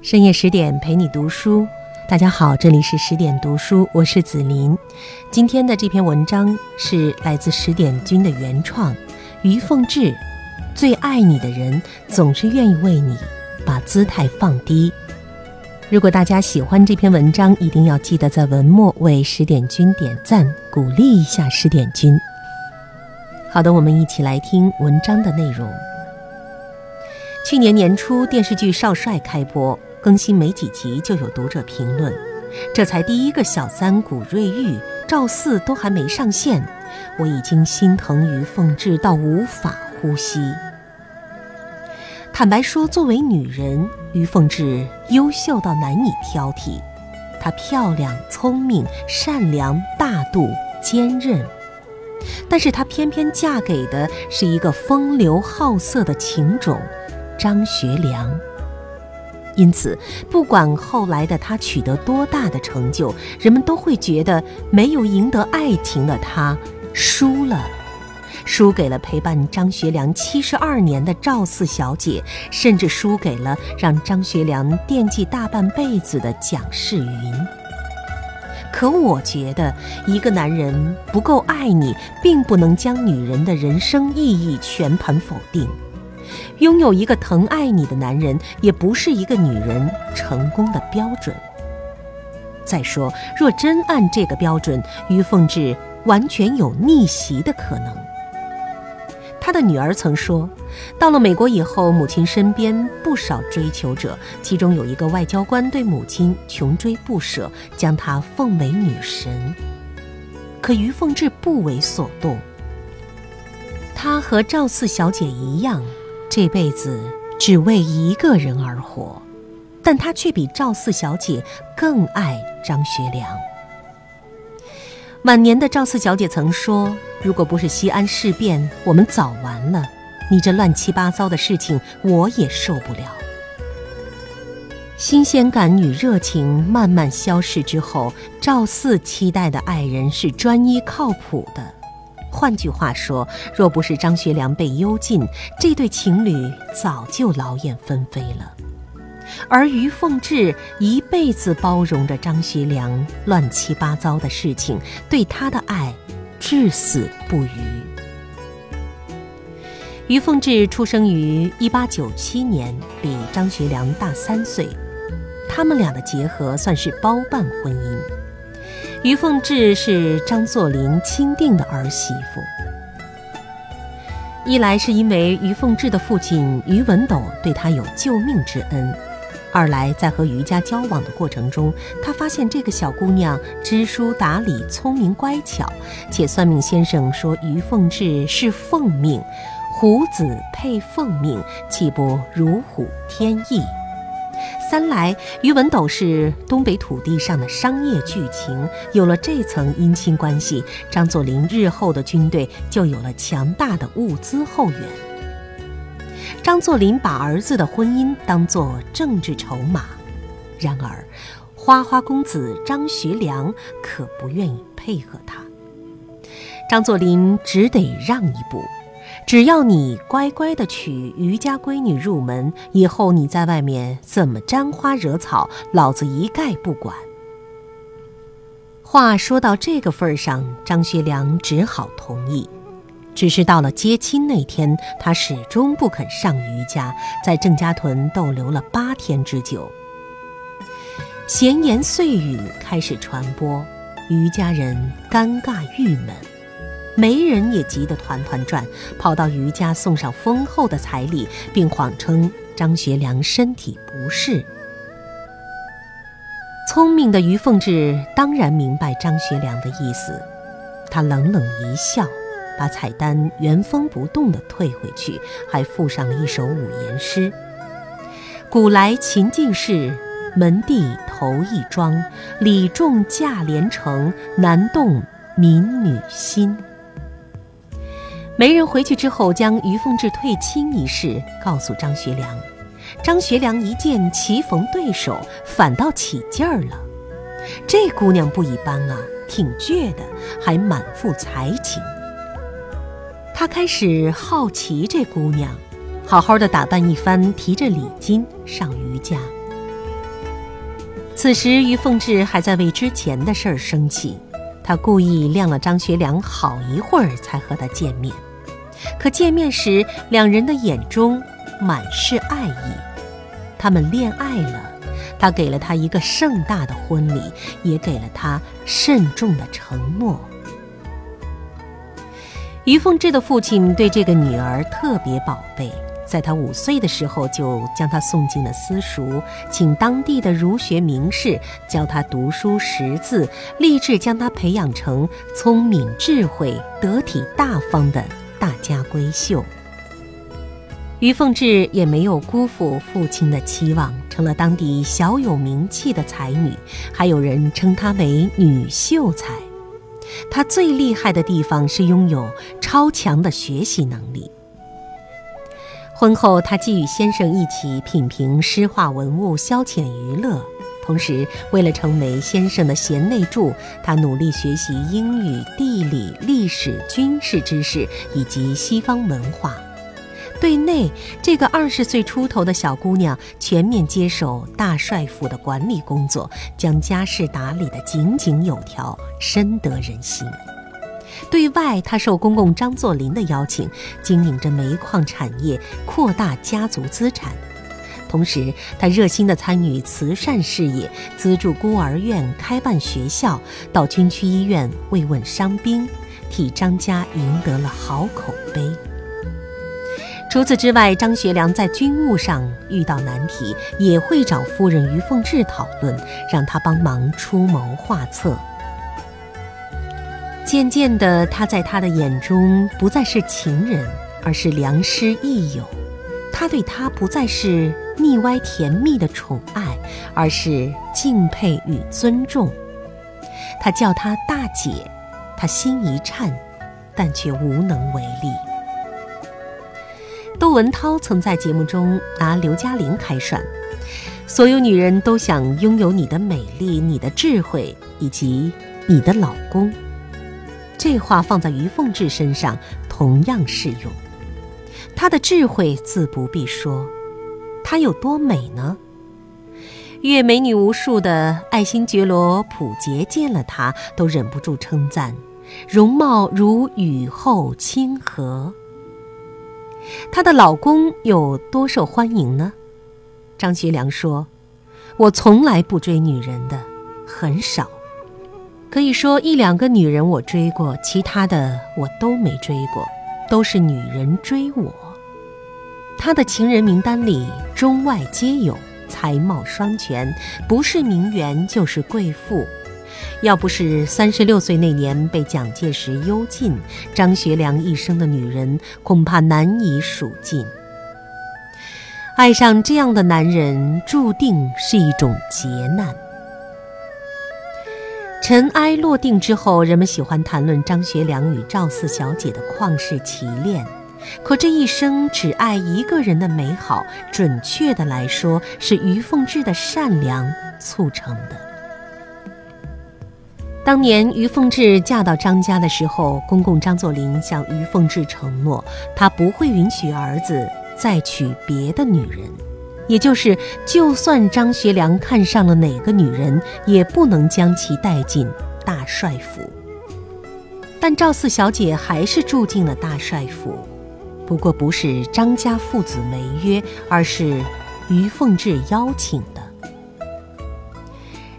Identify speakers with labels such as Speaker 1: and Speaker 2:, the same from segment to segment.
Speaker 1: 深夜十点陪你读书，大家好，这里是十点读书，我是子琳。今天的这篇文章是来自十点君的原创，于凤至。最爱你的人总是愿意为你把姿态放低。如果大家喜欢这篇文章，一定要记得在文末为十点君点赞，鼓励一下十点君。好的，我们一起来听文章的内容。去年年初，电视剧《少帅》开播。更新没几集，就有读者评论：“这才第一个小三古瑞玉，赵四都还没上线，我已经心疼于凤至到无法呼吸。”坦白说，作为女人，于凤至优秀到难以挑剔。她漂亮、聪明、善良、大度、坚韧，但是她偏偏嫁给的是一个风流好色的情种——张学良。因此，不管后来的他取得多大的成就，人们都会觉得没有赢得爱情的他输了，输给了陪伴张学良七十二年的赵四小姐，甚至输给了让张学良惦记大半辈子的蒋世云。可我觉得，一个男人不够爱你，并不能将女人的人生意义全盘否定。拥有一个疼爱你的男人，也不是一个女人成功的标准。再说，若真按这个标准，于凤至完全有逆袭的可能。他的女儿曾说，到了美国以后，母亲身边不少追求者，其中有一个外交官对母亲穷追不舍，将她奉为女神。可于凤至不为所动，她和赵四小姐一样。这辈子只为一个人而活，但他却比赵四小姐更爱张学良。晚年的赵四小姐曾说：“如果不是西安事变，我们早完了。你这乱七八糟的事情，我也受不了。”新鲜感与热情慢慢消逝之后，赵四期待的爱人是专一靠谱的。换句话说，若不是张学良被幽禁，这对情侣早就劳燕分飞了。而于凤至一辈子包容着张学良乱七八糟的事情，对他的爱至死不渝。于凤至出生于一八九七年，比张学良大三岁，他们俩的结合算是包办婚姻。于凤至是张作霖钦定的儿媳妇，一来是因为于凤至的父亲于文斗对她有救命之恩，二来在和于家交往的过程中，他发现这个小姑娘知书达理、聪明乖巧，且算命先生说于凤至是凤命，虎子配凤命，岂不如虎添翼？三来，于文斗是东北土地上的商业巨擎，有了这层姻亲关系，张作霖日后的军队就有了强大的物资后援。张作霖把儿子的婚姻当作政治筹码，然而，花花公子张学良可不愿意配合他，张作霖只得让一步。只要你乖乖的娶余家闺女入门，以后你在外面怎么沾花惹草，老子一概不管。话说到这个份上，张学良只好同意。只是到了接亲那天，他始终不肯上余家，在郑家屯逗留了八天之久。闲言碎语开始传播，余家人尴尬郁闷。媒人也急得团团转，跑到余家送上丰厚的彩礼，并谎称张学良身体不适。聪明的于凤至当然明白张学良的意思，他冷冷一笑，把彩单原封不动地退回去，还附上了一首五言诗：“古来秦晋士，门第头一桩，礼重价连城，难动民女心。”媒人回去之后，将于凤至退亲一事告诉张学良。张学良一见棋逢对手，反倒起劲儿了。这姑娘不一般啊，挺倔的，还满腹才情。他开始好奇这姑娘，好好的打扮一番，提着礼金上余家。此时，于凤至还在为之前的事儿生气，他故意晾了张学良好一会儿才和他见面。可见面时，两人的眼中满是爱意。他们恋爱了，他给了他一个盛大的婚礼，也给了他慎重的承诺。于凤至的父亲对这个女儿特别宝贝。在她五岁的时候，就将她送进了私塾，请当地的儒学名士教她读书识字，立志将她培养成聪明智慧、得体大方的大家闺秀。于凤至也没有辜负父亲的期望，成了当地小有名气的才女，还有人称她为女秀才。她最厉害的地方是拥有超强的学习能力。婚后，她既与先生一起品评诗画文物，消遣娱乐，同时为了成为先生的贤内助，她努力学习英语、地理、历史、军事知识以及西方文化。对内，这个二十岁出头的小姑娘全面接手大帅府的管理工作，将家事打理得井井有条，深得人心。对外，她受公公张作霖的邀请，经营着煤矿产业，扩大家族资产。同时，他热心地参与慈善事业，资助孤儿院，开办学校，到军区医院慰问伤兵，替张家赢得了好口碑。除此之外，张学良在军务上遇到难题，也会找夫人于凤至讨论，让他帮忙出谋划策。渐渐的，他在他的眼中不再是情人，而是良师益友。他对他不再是腻歪甜蜜的宠爱，而是敬佩与尊重。他叫她大姐，他心一颤，但却无能为力。窦文涛曾在节目中拿刘嘉玲开涮：所有女人都想拥有你的美丽、你的智慧以及你的老公。这话放在于凤至身上同样适用。她的智慧自不必说，她有多美呢？阅美女无数的爱新觉罗溥杰见了她都忍不住称赞，容貌如雨后清河。她的老公有多受欢迎呢？张学良说：“我从来不追女人的，很少。”可以说一两个女人我追过，其他的我都没追过，都是女人追我。他的情人名单里中外皆有，才貌双全，不是名媛就是贵妇。要不是三十六岁那年被蒋介石幽禁，张学良一生的女人恐怕难以数尽。爱上这样的男人，注定是一种劫难。尘埃落定之后，人们喜欢谈论张学良与赵四小姐的旷世奇恋。可这一生只爱一个人的美好，准确的来说，是于凤至的善良促成的。当年于凤至嫁到张家的时候，公公张作霖向于凤至承诺，他不会允许儿子再娶别的女人。也就是，就算张学良看上了哪个女人，也不能将其带进大帅府。但赵四小姐还是住进了大帅府，不过不是张家父子违约，而是于凤至邀请的。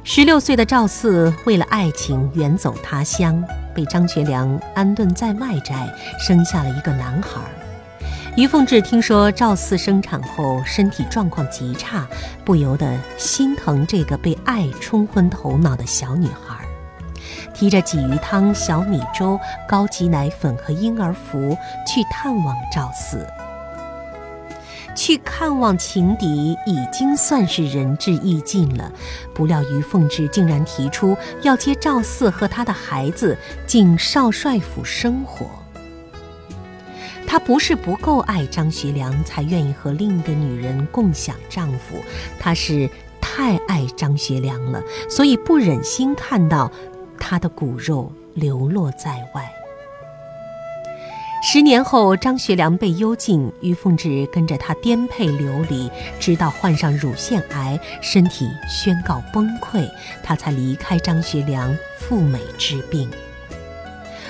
Speaker 1: 十六岁的赵四为了爱情远走他乡，被张学良安顿在外宅，生下了一个男孩。于凤至听说赵四生产后身体状况极差，不由得心疼这个被爱冲昏头脑的小女孩，提着鲫鱼汤、小米粥、高级奶粉和婴儿服去探望赵四。去看望情敌已经算是仁至义尽了，不料于凤至竟然提出要接赵四和他的孩子进少帅府生活。她不是不够爱张学良才愿意和另一个女人共享丈夫，她是太爱张学良了，所以不忍心看到他的骨肉流落在外。十年后，张学良被幽禁，于凤至跟着他颠沛流离，直到患上乳腺癌，身体宣告崩溃，他才离开张学良赴美治病。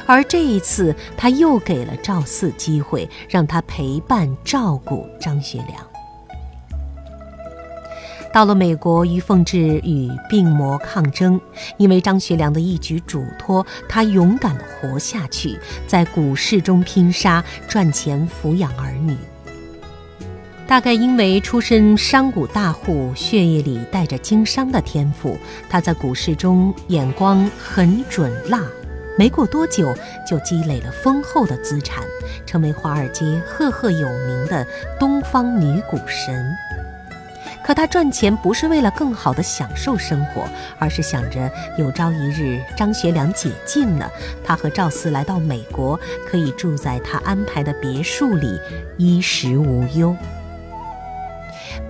Speaker 1: 而这一次，他又给了赵四机会，让他陪伴照顾张学良。到了美国，于凤至与病魔抗争，因为张学良的一举嘱托，他勇敢地活下去，在股市中拼杀，赚钱抚养儿女。大概因为出身商贾大户，血液里带着经商的天赋，他在股市中眼光很准辣，没过多久就积累了丰厚的资产，成为华尔街赫赫有名的东方女股神。可他赚钱不是为了更好的享受生活，而是想着有朝一日张学良解禁了，他和赵四来到美国，可以住在他安排的别墅里，衣食无忧。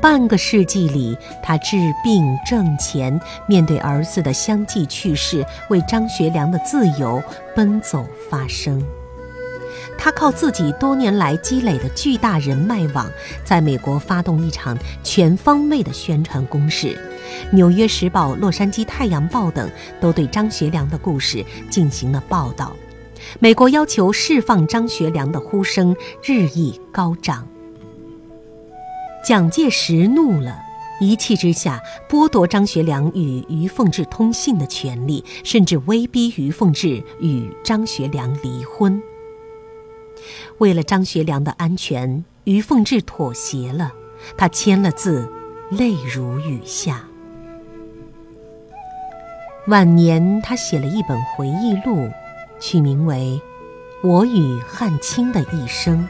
Speaker 1: 半个世纪里，他治病挣钱，面对儿子的相继去世，为张学良的自由奔走发声。他靠自己多年来积累的巨大人脉网，在美国发动一场全方位的宣传攻势，《纽约时报》《洛杉矶太阳报》等都对张学良的故事进行了报道。美国要求释放张学良的呼声日益高涨。蒋介石怒了，一气之下剥夺张学良与于凤至通信的权利，甚至威逼于凤至与张学良离婚。为了张学良的安全，于凤至妥协了。他签了字，泪如雨下。晚年，他写了一本回忆录，取名为《我与汉卿的一生》，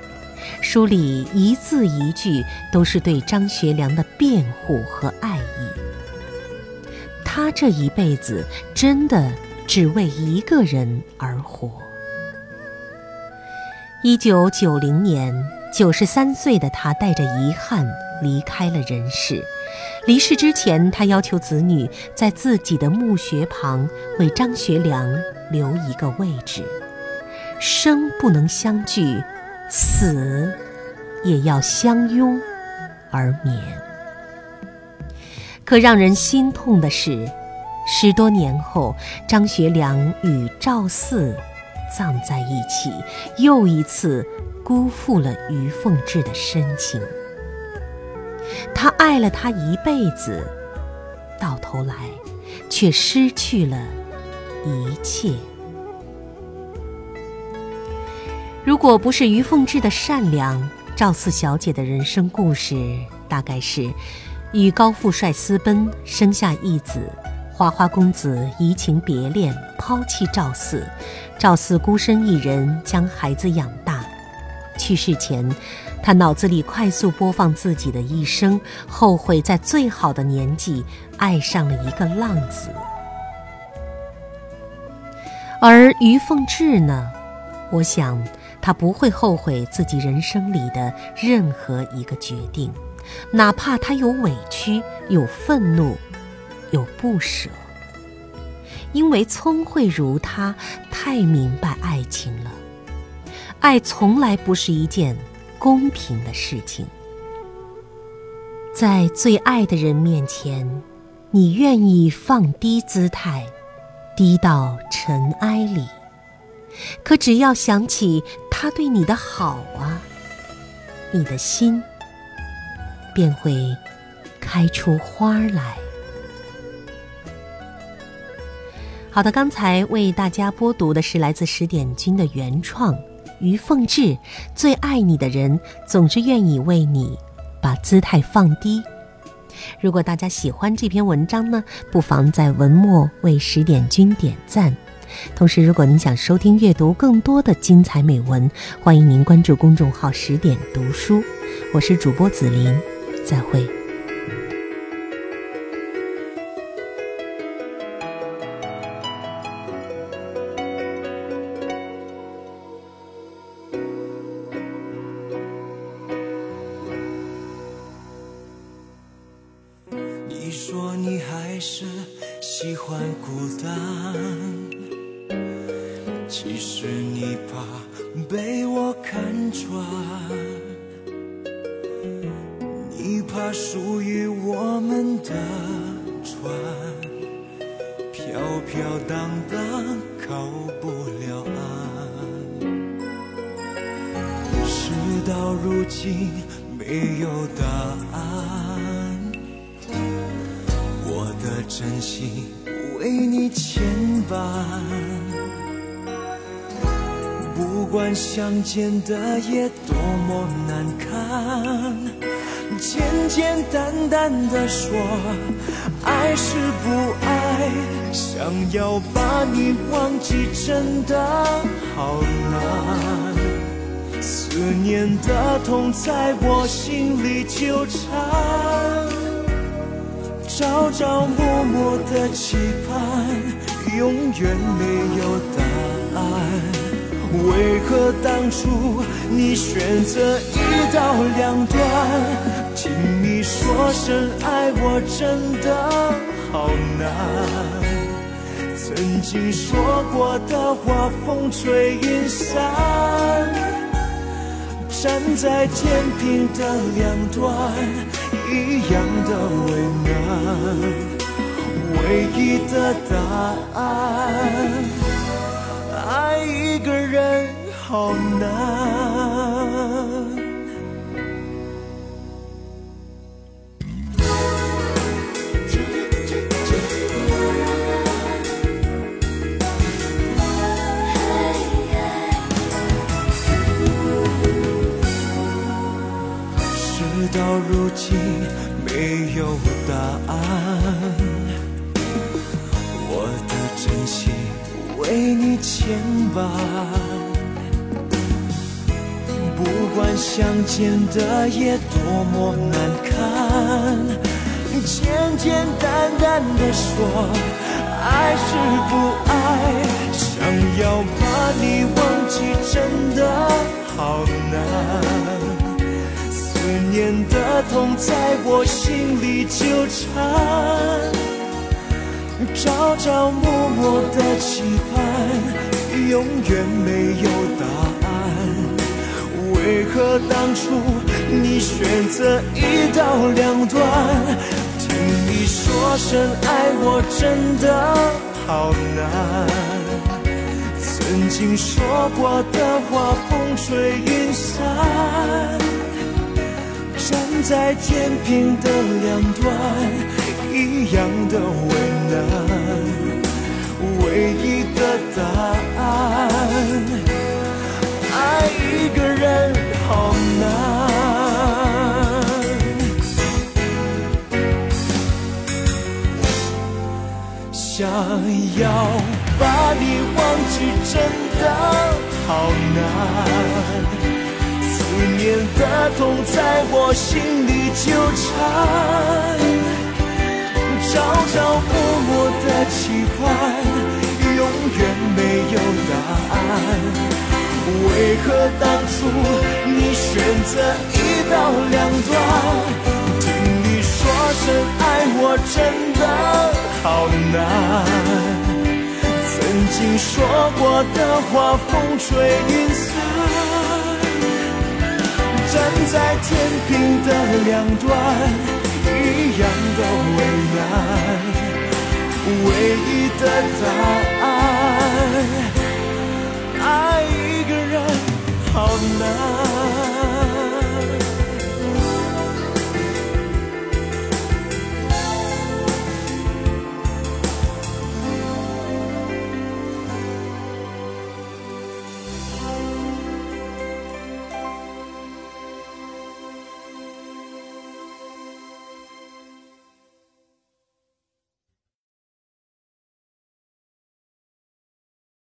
Speaker 1: 书里一字一句都是对张学良的辩护和爱意。他这一辈子真的只为一个人而活。一九九零年，九十三岁的他带着遗憾离开了人世。离世之前，他要求子女在自己的墓穴旁为张学良留一个位置。生不能相聚，死也要相拥而眠。可让人心痛的是，十多年后，张学良与赵四。葬在一起，又一次辜负了于凤至的深情。他爱了她一辈子，到头来却失去了一切。如果不是于凤至的善良，赵四小姐的人生故事大概是：与高富帅私奔，生下一子。花花公子移情别恋，抛弃赵四，赵四孤身一人将孩子养大。去世前，他脑子里快速播放自己的一生，后悔在最好的年纪爱上了一个浪子。而于凤至呢？我想他不会后悔自己人生里的任何一个决定，哪怕他有委屈，有愤怒。有不舍，因为聪慧如他，太明白爱情了。爱从来不是一件公平的事情。在最爱的人面前，你愿意放低姿态，低到尘埃里。可只要想起他对你的好啊，你的心便会开出花来。好的，刚才为大家播读的是来自十点君的原创，于凤至。最爱你的人，总是愿意为你把姿态放低。如果大家喜欢这篇文章呢，不妨在文末为十点君点赞。同时，如果您想收听阅读更多的精彩美文，欢迎您关注公众号“十点读书”。我是主播紫琳，再会。
Speaker 2: 到如今没有答案，我的真心为你牵绊。不管相见的夜多么难堪，简简单单的说爱是不爱，想要把你忘记真的好难。思念的痛在我心里纠缠，朝朝暮暮的期盼，永远没有答案。为何当初你选择一刀两断？听你说声爱我真的好难。曾经说过的话风吹云散，站在天平的两端，一样的为难。唯一的答案。爱一个人好难，如今没有答案，我的真心。为你牵绊，不管相见的夜多么难堪，简简单单的说爱是不爱，想要把你忘记真的好难，念的痛在我心里纠缠。朝朝暮暮的期盼，永远没有答案。为何当初你选择一刀两断？听你说声爱我真的好难。曾经说过的话风吹云散，站在天平的两端。一样的为难，唯一的答案，爱一个人好难。想要把你忘记真的好难，思念的痛在我心里纠缠。朝朝暮暮的期盼，永远没有答案。为何当初你选择一刀两断？听你说声爱我真的好难。曾经说过的话风吹云散，站在天平的两端。一样的为难，唯一的答案，